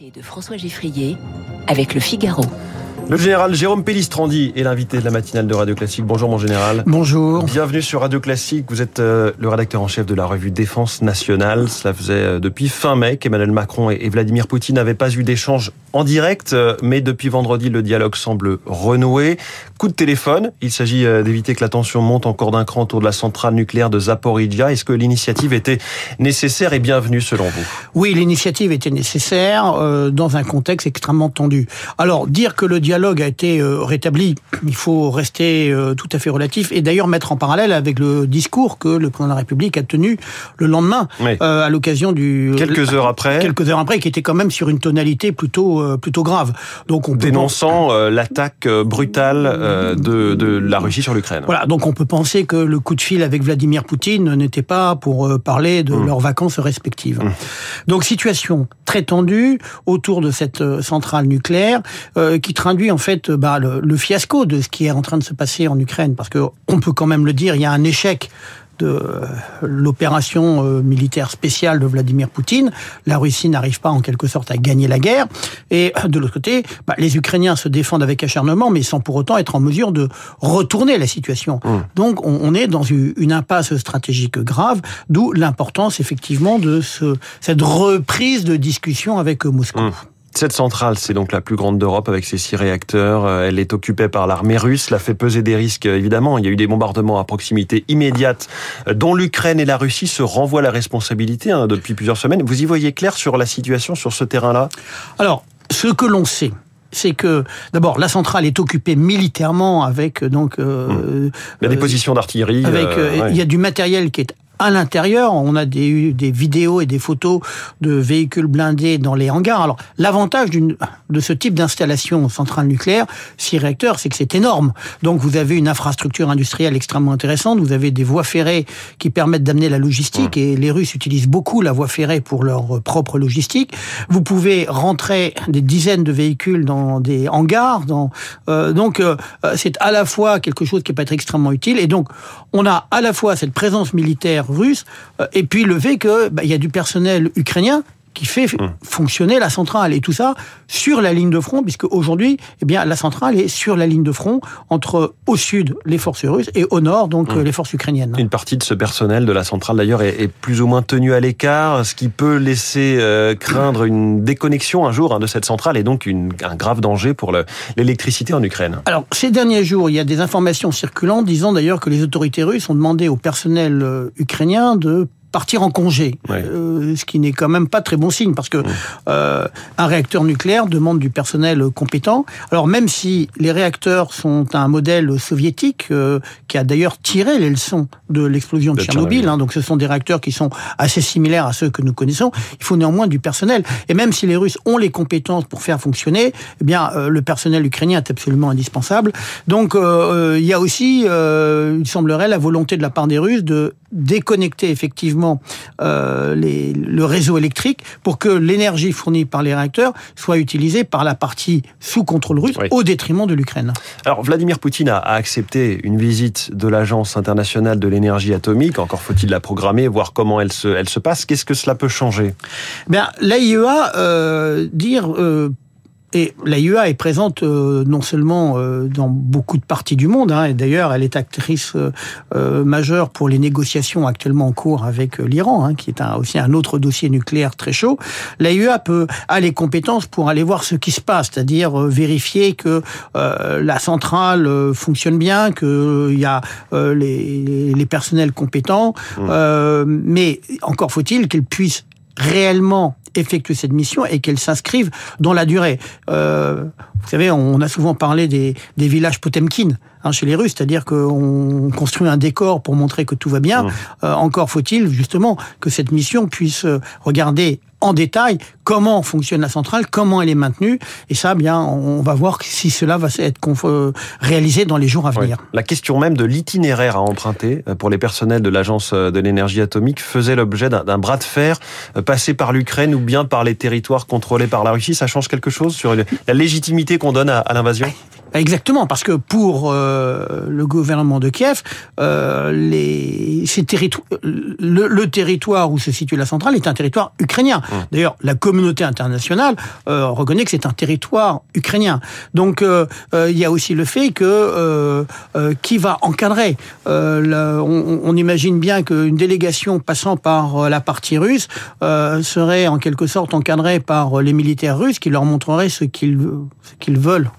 L'invité de François Geffrier avec le Figaro. Le général Jérôme Pellistrandi est l'invité de la matinale de Radio Classique. Bonjour mon général. Bonjour. Bienvenue sur Radio Classique. Vous êtes euh, le rédacteur en chef de la revue Défense nationale. Cela faisait euh, depuis fin mai qu'Emmanuel Macron et Vladimir Poutine n'avaient pas eu d'échange en direct, euh, mais depuis vendredi, le dialogue semble renouer. Coup de téléphone. Il s'agit d'éviter que la tension monte encore d'un cran autour de la centrale nucléaire de Zaporizhia. Est-ce que l'initiative était nécessaire et bienvenue selon vous? Oui, l'initiative était nécessaire dans un contexte extrêmement tendu. Alors, dire que le dialogue a été euh, rétabli. Il faut rester euh, tout à fait relatif et d'ailleurs mettre en parallèle avec le discours que le président de la République a tenu le lendemain euh, à l'occasion du quelques heures après quelques heures après qui était quand même sur une tonalité plutôt plutôt grave. Donc on dénonçant l'attaque brutale de, de la Russie sur l'Ukraine. Voilà, donc on peut penser que le coup de fil avec Vladimir Poutine n'était pas pour parler de mmh. leurs vacances respectives. Mmh. Donc situation très tendue autour de cette centrale nucléaire qui traduit en fait bah, le, fiasco de ce qui est en train de se passer en Ukraine, parce que on peut quand même le dire, il y a un échec de l'opération euh, militaire spéciale de Vladimir Poutine. La Russie n'arrive pas en quelque sorte à gagner la guerre. Et de l'autre côté, bah, les Ukrainiens se défendent avec acharnement, mais sans pour autant être en mesure de retourner la situation. Mmh. Donc on, est dans une impasse stratégique grave, d'où l'importance effectivement de ce, cette reprise de discussion avec Moscou. Mmh. Cette centrale, c'est donc la plus grande d'Europe avec ses six réacteurs. Euh, elle est occupée par l'armée russe. Cela fait peser des risques, évidemment. Il y a eu des bombardements à proximité immédiate euh, dont l'Ukraine et la Russie se renvoient la responsabilité hein, depuis plusieurs semaines. Vous y voyez clair sur la situation sur ce terrain-là? Alors, ce que l'on sait, c'est que d'abord la centrale est occupée militairement avec euh, donc euh, il y a des positions d'artillerie avec il y a du matériel qui est à l'intérieur, on a des, des vidéos et des photos de véhicules blindés dans les hangars. Alors, l'avantage de ce type d'installation centrale nucléaire, six réacteurs, c'est que c'est énorme. Donc, vous avez une infrastructure industrielle extrêmement intéressante. Vous avez des voies ferrées qui permettent d'amener la logistique et les Russes utilisent beaucoup la voie ferrée pour leur propre logistique. Vous pouvez rentrer des dizaines de véhicules dans des hangars. Dans, euh, donc, euh, c'est à la fois quelque chose qui peut être extrêmement utile. Et donc, on a à la fois cette présence militaire russe, euh, et puis le fait qu'il bah, y a du personnel ukrainien qui fait hum. fonctionner la centrale et tout ça sur la ligne de front, puisque aujourd'hui, eh bien, la centrale est sur la ligne de front entre au sud les forces russes et au nord donc hum. les forces ukrainiennes. Une partie de ce personnel de la centrale d'ailleurs est, plus ou moins tenu à l'écart, ce qui peut laisser euh, craindre une déconnexion un jour hein, de cette centrale et donc une, un grave danger pour l'électricité en Ukraine. Alors ces derniers jours, il y a des informations circulantes disant d'ailleurs que les autorités russes ont demandé au personnel euh, ukrainien de partir en congé, euh, ce qui n'est quand même pas très bon signe parce que euh, un réacteur nucléaire demande du personnel compétent. Alors même si les réacteurs sont un modèle soviétique euh, qui a d'ailleurs tiré les leçons de l'explosion de, Tchernobyl, hein, donc ce sont des réacteurs qui sont assez similaires à ceux que nous connaissons, il faut néanmoins du personnel. Et même si les Russes ont les compétences pour faire fonctionner, eh bien le personnel ukrainien est absolument indispensable. Donc il y a aussi, il semblerait, la volonté de la part des Russes de déconnecter effectivement euh, les, le réseau électrique pour que l'énergie fournie par les réacteurs soit utilisée par la partie sous contrôle russe au détriment de l'Ukraine. Alors Vladimir Poutine a, accepté une visite de l'Agence internationale de l'énergie atomique. Encore faut-il la programmer, voir comment elle se, elle se passe. Qu'est-ce que cela peut changer? Bien, l'AIEA euh, dire euh, et l'AIEA est présente euh, non seulement euh, dans beaucoup de parties du monde, hein, et d'ailleurs elle est actrice euh, majeure pour les négociations actuellement en cours avec l'Iran, hein, qui est un, aussi un autre dossier nucléaire très chaud. L'AIEA peut a les compétences pour aller voir ce qui se passe, c'est-à-dire vérifier que la centrale fonctionne bien, qu'il y a les, les, personnels compétents, mmh. mais encore faut-il qu'elle puisse réellement effectuer cette mission et qu'elle s'inscrive dans la durée. Euh, vous savez, on a souvent parlé des, des villages Potemkin hein, chez les Russes, c'est-à-dire qu'on construit un décor pour montrer que tout va bien. Mmh. Euh, encore faut-il justement que cette mission puisse regarder en détail comment fonctionne la centrale, comment elle est maintenue, et ça, bien, on va voir si cela va être euh, réalisé dans les jours à venir. La question même de l'itinéraire à emprunter euh, pour les personnels de l'Agence euh, de l'énergie atomique faisait l'objet d'un bras de fer passé par l'Ukraine ou bien par les territoires contrôlés par la Russie. Ça change quelque chose sur la légitimité qu'on donne à, l'invasion? Exactement, parce que pour euh, le gouvernement de Kiev, euh, les, ces territoires, le, le, territoire où se situe la centrale est un territoire ukrainien. Mmh. D'ailleurs, la communauté internationale euh, reconnaît que c'est un territoire ukrainien. Donc, euh, euh, il y a aussi le fait que qui va encadrer la, on, on, imagine bien qu'une délégation passant par la partie russe serait en quelque sorte encadrée par les militaires russes qui leur montreraient ce qu'ils ce qu'ils veulent.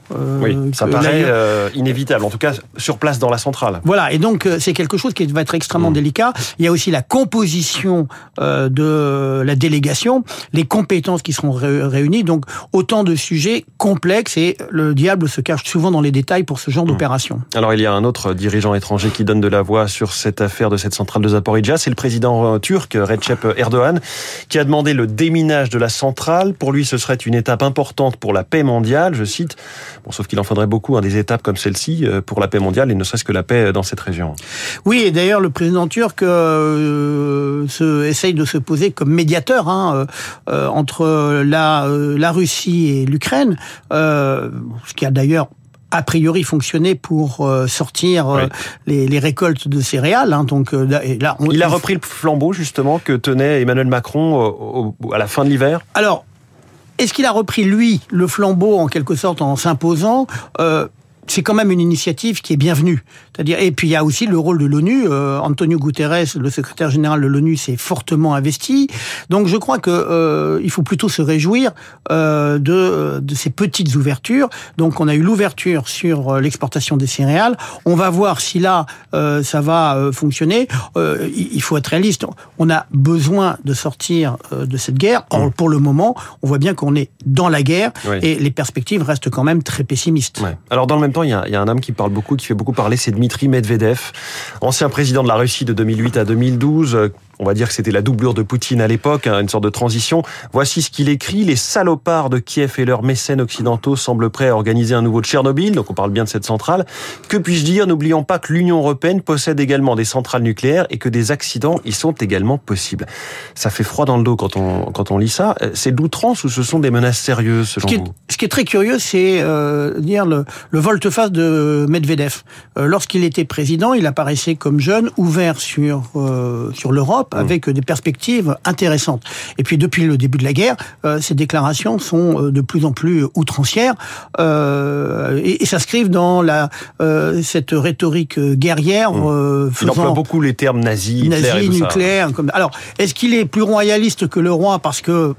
oui ça paraît euh, inévitable, en tout cas sur place dans la centrale. Voilà, et donc euh, c'est quelque chose qui va être extrêmement mmh. délicat. Il y a aussi la composition euh, de la délégation, les compétences qui seront réunies, donc autant de sujets complexes et le diable se cache souvent dans les détails pour ce genre mmh. d'opération. Alors il y a un autre dirigeant étranger qui donne de la voix sur cette affaire de cette centrale de Zaporizhia, c'est le président turc Recep Erdogan qui a demandé le déminage de la centrale. Pour lui, ce serait une étape importante pour la paix mondiale, je cite. Bon, sauf qu'il en faudrait beaucoup hein, des étapes comme celle-ci euh, pour la paix mondiale et ne serait-ce que la paix dans cette région. Oui, et d'ailleurs le président turc euh, se, essaye de se poser comme médiateur hein, euh, entre la, la Russie et l'Ukraine, ce qui a d'ailleurs a priori fonctionné pour sortir les, les, récoltes de céréales. Hein, donc là, il a repris le flambeau justement que tenait Emmanuel Macron à la fin de l'hiver? Alors est-ce qu'il a repris, lui, le flambeau, en quelque sorte, en s'imposant euh, c'est quand même une initiative qui est bienvenue. C'est-à-dire, et puis il y a aussi le rôle de l'ONU. Euh, Antonio Guterres, le secrétaire général de l'ONU, s'est fortement investi. Donc je crois que euh, il faut plutôt se réjouir euh, de, de ces petites ouvertures. Donc on a eu l'ouverture sur l'exportation des céréales. On va voir si là ça va fonctionner. il faut être réaliste. On a besoin de sortir de cette guerre. Or, mmh. pour le moment, on voit bien qu'on est dans la guerre et les perspectives restent quand même très pessimistes. Ouais. Alors dans le même temps il y, a, il y, a, un homme qui parle beaucoup, qui fait beaucoup parler, c'est Dmitri Medvedev, ancien président de la Russie de 2008 à 2012, on va dire que c'était la doublure de Poutine à l'époque, hein, une sorte de transition. Voici ce qu'il écrit. Les salopards de Kiev et leurs mécènes occidentaux semblent prêts à organiser un nouveau Tchernobyl, donc on parle bien de cette centrale. Que puis-je dire? N'oublions pas que l'Union européenne possède également des centrales nucléaires et que des accidents y sont également possibles. Ça fait froid dans le dos quand on, quand on lit ça. C'est d'outrance ou ce sont des menaces sérieuses selon ce qui est, vous? Ce qui est très curieux, c'est euh, dire le, le volte-face de Medvedev. Euh, Lorsqu'il était président, il apparaissait comme jeune, ouvert sur, euh, sur l'Europe Mmh. avec des perspectives intéressantes. Et puis depuis le début de la guerre, euh, ces déclarations sont euh, de plus en plus outrancières euh, et, et s'inscrivent dans la euh, cette rhétorique guerrière. Mmh. Euh, faisant Il emploie beaucoup les termes nazis, nazis, nucléaires. Comme... Alors, est-ce qu'il est plus royaliste que le roi parce que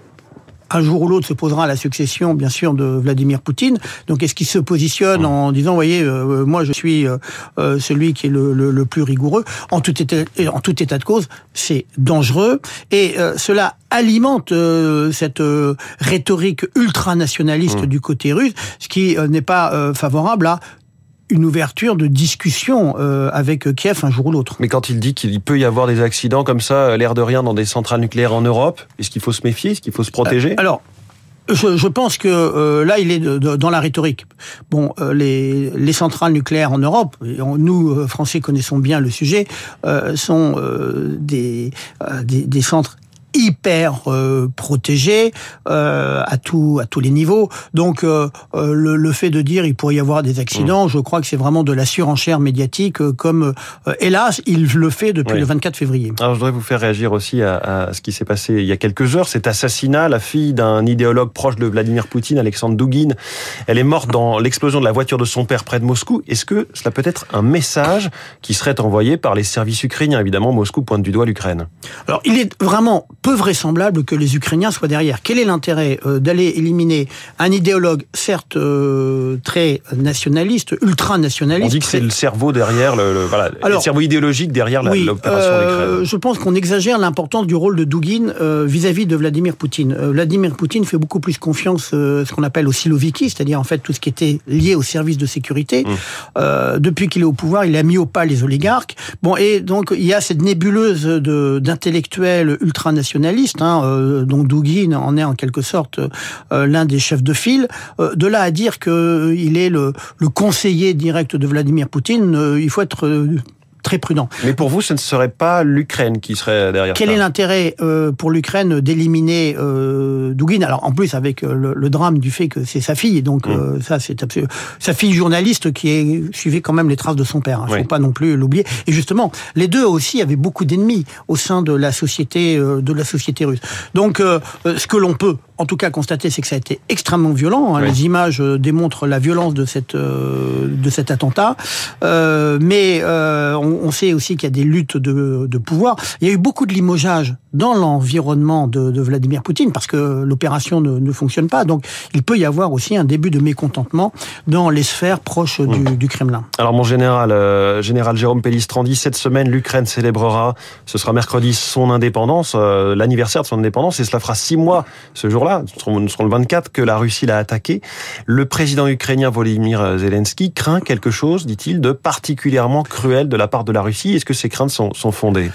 un jour ou l'autre se posera la succession, bien sûr, de Vladimir Poutine. Donc, est-ce qu'il se positionne en disant, voyez, euh, moi, je suis euh, euh, celui qui est le, le, le, plus rigoureux? En tout état, en tout état de cause, c'est dangereux et euh, cela alimente euh, cette rhétorique ultranationaliste mmh. du côté russe, ce qui n'est pas favorable à une ouverture de discussion euh, avec Kiev un jour ou l'autre. Mais quand il dit qu'il peut y avoir des accidents comme ça, l'air de rien, dans des centrales nucléaires en Europe, est-ce qu'il faut se méfier? Est-ce qu'il faut se protéger? Euh, Alors, je, je, pense que euh, là, il est de, de, dans la rhétorique. Bon, euh, les, les, centrales nucléaires en Europe, nous, euh, Français, connaissons bien le sujet, sont des, des, des, centres hyper euh, protégé euh, à tout à tous les niveaux. Donc euh, le, le, fait de dire il pourrait y avoir des accidents, mmh. je crois que c'est vraiment de la surenchère médiatique comme hélas il le fait depuis oui. le 24 février. Alors je voudrais vous faire réagir aussi à, à, ce qui s'est passé il y a quelques heures, cet assassinat, la fille d'un idéologue proche de Vladimir Poutine, Alexandre Douguin, elle est morte dans l'explosion de la voiture de son père près de Moscou. Est-ce que cela peut être un message qui serait envoyé par les services ukrainiens Évidemment, Moscou pointe du doigt l'Ukraine? Alors il est vraiment peu vraisemblable que les Ukrainiens soient derrière. Quel est l'intérêt euh, d'aller éliminer un idéologue, certes euh, très nationaliste, ultra-nationaliste On dit que c'est le cerveau derrière, le, le, voilà, Alors, le cerveau idéologique derrière oui, l'opération euh, Je pense qu'on exagère l'importance du rôle de Douguin euh, vis-à-vis de Vladimir Poutine. Euh, Vladimir Poutine fait beaucoup plus confiance euh, ce qu'on appelle aux Siloviki, c'est-à-dire en fait tout ce qui était lié au service de sécurité. Mmh. depuis qu'il est au pouvoir, il a mis au pas les oligarques. Bon, et donc il y a cette nébuleuse d'intellectuels ultranationalistes, hein, euh, en est en quelque sorte euh, l'un des chefs de file. Euh, de là à dire qu'il est le, conseiller direct de Vladimir Poutine, il faut être très prudent. Mais pour vous, ce ne serait pas l'Ukraine qui serait derrière Quel ça est l'intérêt euh, pour l'Ukraine d'éliminer euh, Dugin? Alors en plus avec euh, le, le drame du fait que c'est sa fille, donc Mm. euh, ça c'est absolu- sa fille journaliste qui est, suivait quand même les traces de son père. Il Oui. faut pas non plus l'oublier. Et justement, les deux aussi avaient beaucoup d'ennemis au sein de la société de la société russe. Donc ce que l'on peut en tout cas constater, c'est que ça a été extrêmement violent. hein. Oui. Les images démontrent la violence de cette euh, de cet attentat. Euh, mais euh, on, on sait aussi qu'il y a des luttes de, de pouvoir. Il y a eu beaucoup de limogeages dans l'environnement de, de Vladimir Poutine parce que l'opération ne, ne fonctionne pas. Donc il peut y avoir aussi un début de mécontentement dans les sphères proches du, du Kremlin. Alors mon général, euh, général Jérôme Pellistrandi, cette semaine, l'Ukraine célébrera, ce sera mercredi, son indépendance, euh, l'anniversaire de son indépendance, et cela fera six mois ce jour-là, nous serons, nous serons le 24, que la Russie l'a attaqué. Le président ukrainien Volodymyr Zelensky craint quelque chose, dit-il, de particulièrement cruel de la part de la Russie. Est-ce que ces craintes sont, fondées?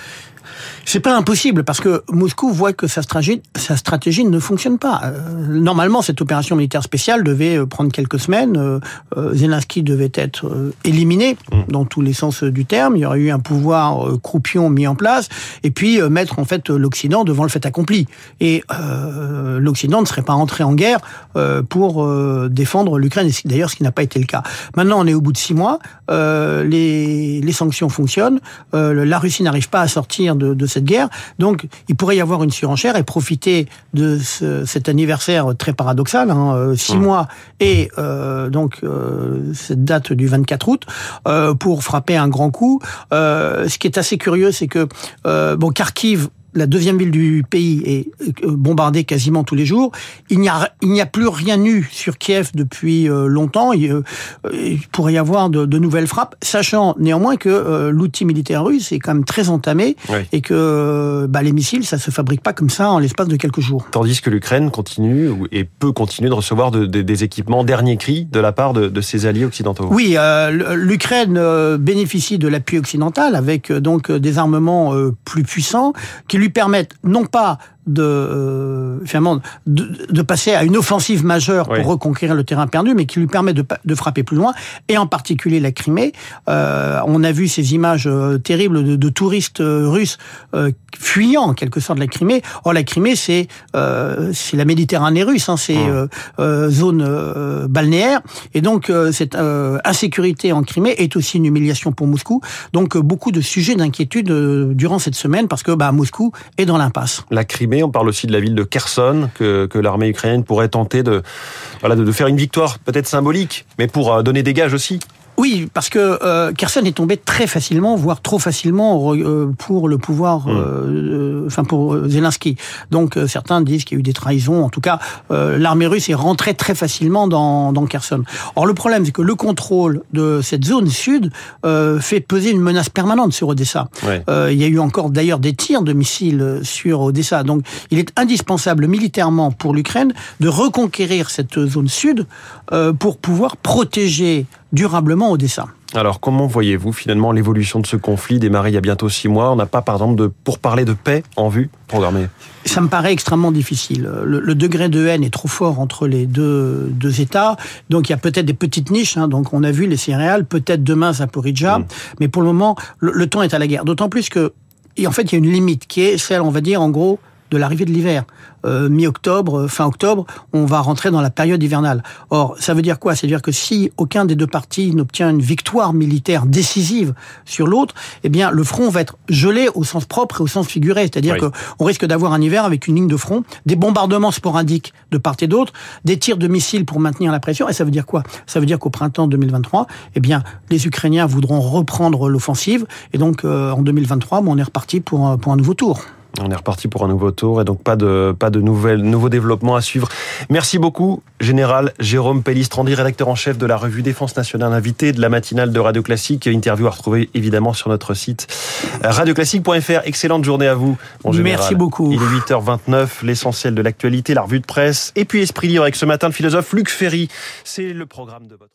C'est pas impossible parce que Moscou voit que sa stratégie, sa stratégie ne fonctionne pas. Euh, normalement, cette opération militaire spéciale devait euh, prendre quelques semaines. Euh, Zelensky devait être euh, éliminé dans tous les sens du terme. Il y aurait eu un pouvoir croupion mis en place et puis mettre en fait l'Occident devant le fait accompli. Et euh, l'Occident ne serait pas entré en guerre euh, pour défendre l'Ukraine. D'ailleurs, ce qui n'a pas été le cas. Maintenant, on est au bout de six mois. Euh, les, les sanctions fonctionnent. Euh, la Russie n'arrive pas à sortir de, de cette guerre. Donc, il pourrait y avoir une surenchère et profiter de ce- cet anniversaire très paradoxal, hein, euh, six Mmh. mois et euh, donc euh, cette date du 24 août euh, pour frapper un grand coup. Ce qui est assez curieux, c'est que bon, Kharkiv la deuxième ville du pays est euh, bombardée quasiment tous les jours. Il n'y a, il n'y a plus rien eu sur Kiev depuis euh, longtemps. Il, euh, il pourrait y avoir de, de nouvelles frappes, sachant néanmoins que euh, l'outil militaire russe est quand même très entamé Oui. et que bah, les missiles, ça se fabrique pas comme ça en l'espace de quelques jours. Tandis que l'Ukraine continue et peut continuer de recevoir de- de- des équipements dernier cri de la part de, ses alliés occidentaux. Oui, euh, l'Ukraine bénéficie de l'appui occidental avec donc des armements plus puissants qui lui permettent non pas de euh, finalement de, de passer à une offensive majeure pour Oui. reconquérir le terrain perdu, mais qui lui permet de, de frapper plus loin, et en particulier la Crimée. Euh, on a vu ces images euh, terribles de, de touristes euh, russes euh, fuyant en quelque sorte la Crimée. Or la Crimée, c'est euh, c'est la Méditerranée russe, hein, c'est Mmh. zone euh, balnéaire, et donc euh, cette euh, insécurité en Crimée est aussi une humiliation pour Moscou. Donc euh, beaucoup de sujets d'inquiétude euh, durant cette semaine parce que bah, Moscou est dans l'impasse. La Crimée, on parle aussi de la ville de Kherson, que, l'armée ukrainienne pourrait tenter de, voilà, de faire une victoire peut-être symbolique, mais pour euh, donner des gages aussi. Oui, parce que euh, Kherson est tombé très facilement, voire trop facilement euh, pour le pouvoir, Mmh. euh, enfin pour euh, Zelensky. Donc euh, certains disent qu'il y a eu des trahisons. En tout cas, euh, l'armée russe est rentrée très facilement dans, dans Kherson. Or le problème, c'est que le contrôle de cette zone sud euh, fait peser une menace permanente sur Odessa. Ouais. Euh, il y a eu encore d'ailleurs des tirs de missiles sur Odessa. Donc il est indispensable militairement pour l'Ukraine de reconquérir cette zone sud euh, pour pouvoir protéger durablement Odessa. Alors, comment voyez-vous finalement l'évolution de ce conflit démarré il y a bientôt six mois? On n'a pas, par exemple, de pour parler de paix en vue programmée. Ça me paraît extrêmement difficile. Le, le degré de haine est trop fort entre les deux, deux États. Donc il y a peut-être des petites niches. hein. Donc on a vu les céréales, peut-être demain Zaporizhzhia. Mm. Mais pour le moment, le, le temps est à la guerre. D'autant plus que, et en fait, il y a une limite qui est celle, on va dire, en gros, de l'arrivée de l'hiver. Euh, Mi-octobre, euh, fin octobre, on va rentrer dans la période hivernale. Or, ça veut dire quoi? C'est-à-dire que si aucun des deux partis n'obtient une victoire militaire décisive sur l'autre, eh bien, le front va être gelé au sens propre et au sens figuré. C'est-à-dire Oui. que on risque d'avoir un hiver avec une ligne de front, des bombardements sporadiques de part et d'autre, des tirs de missiles pour maintenir la pression. Et ça veut dire quoi? Ça veut dire qu'au printemps 2023, eh bien, les Ukrainiens voudront reprendre l'offensive. Et donc, euh, en 2023, bon, on est reparti pour, pour un nouveau tour. On est reparti pour un nouveau tour et donc pas de, pas de nouvelles, nouveaux développements à suivre. Merci beaucoup, Général Jérôme Pellistrandi, rédacteur en chef de la revue Défense Nationale, invité de la matinale de Radio Classique. Interview à retrouver évidemment sur notre site radioclassique.fr. Excellente journée à vous, mon général. Merci beaucoup. Il est 8h29, l'essentiel de l'actualité, la revue de presse et puis Esprit Libre avec ce matin le philosophe Luc Ferry. C'est le programme de votre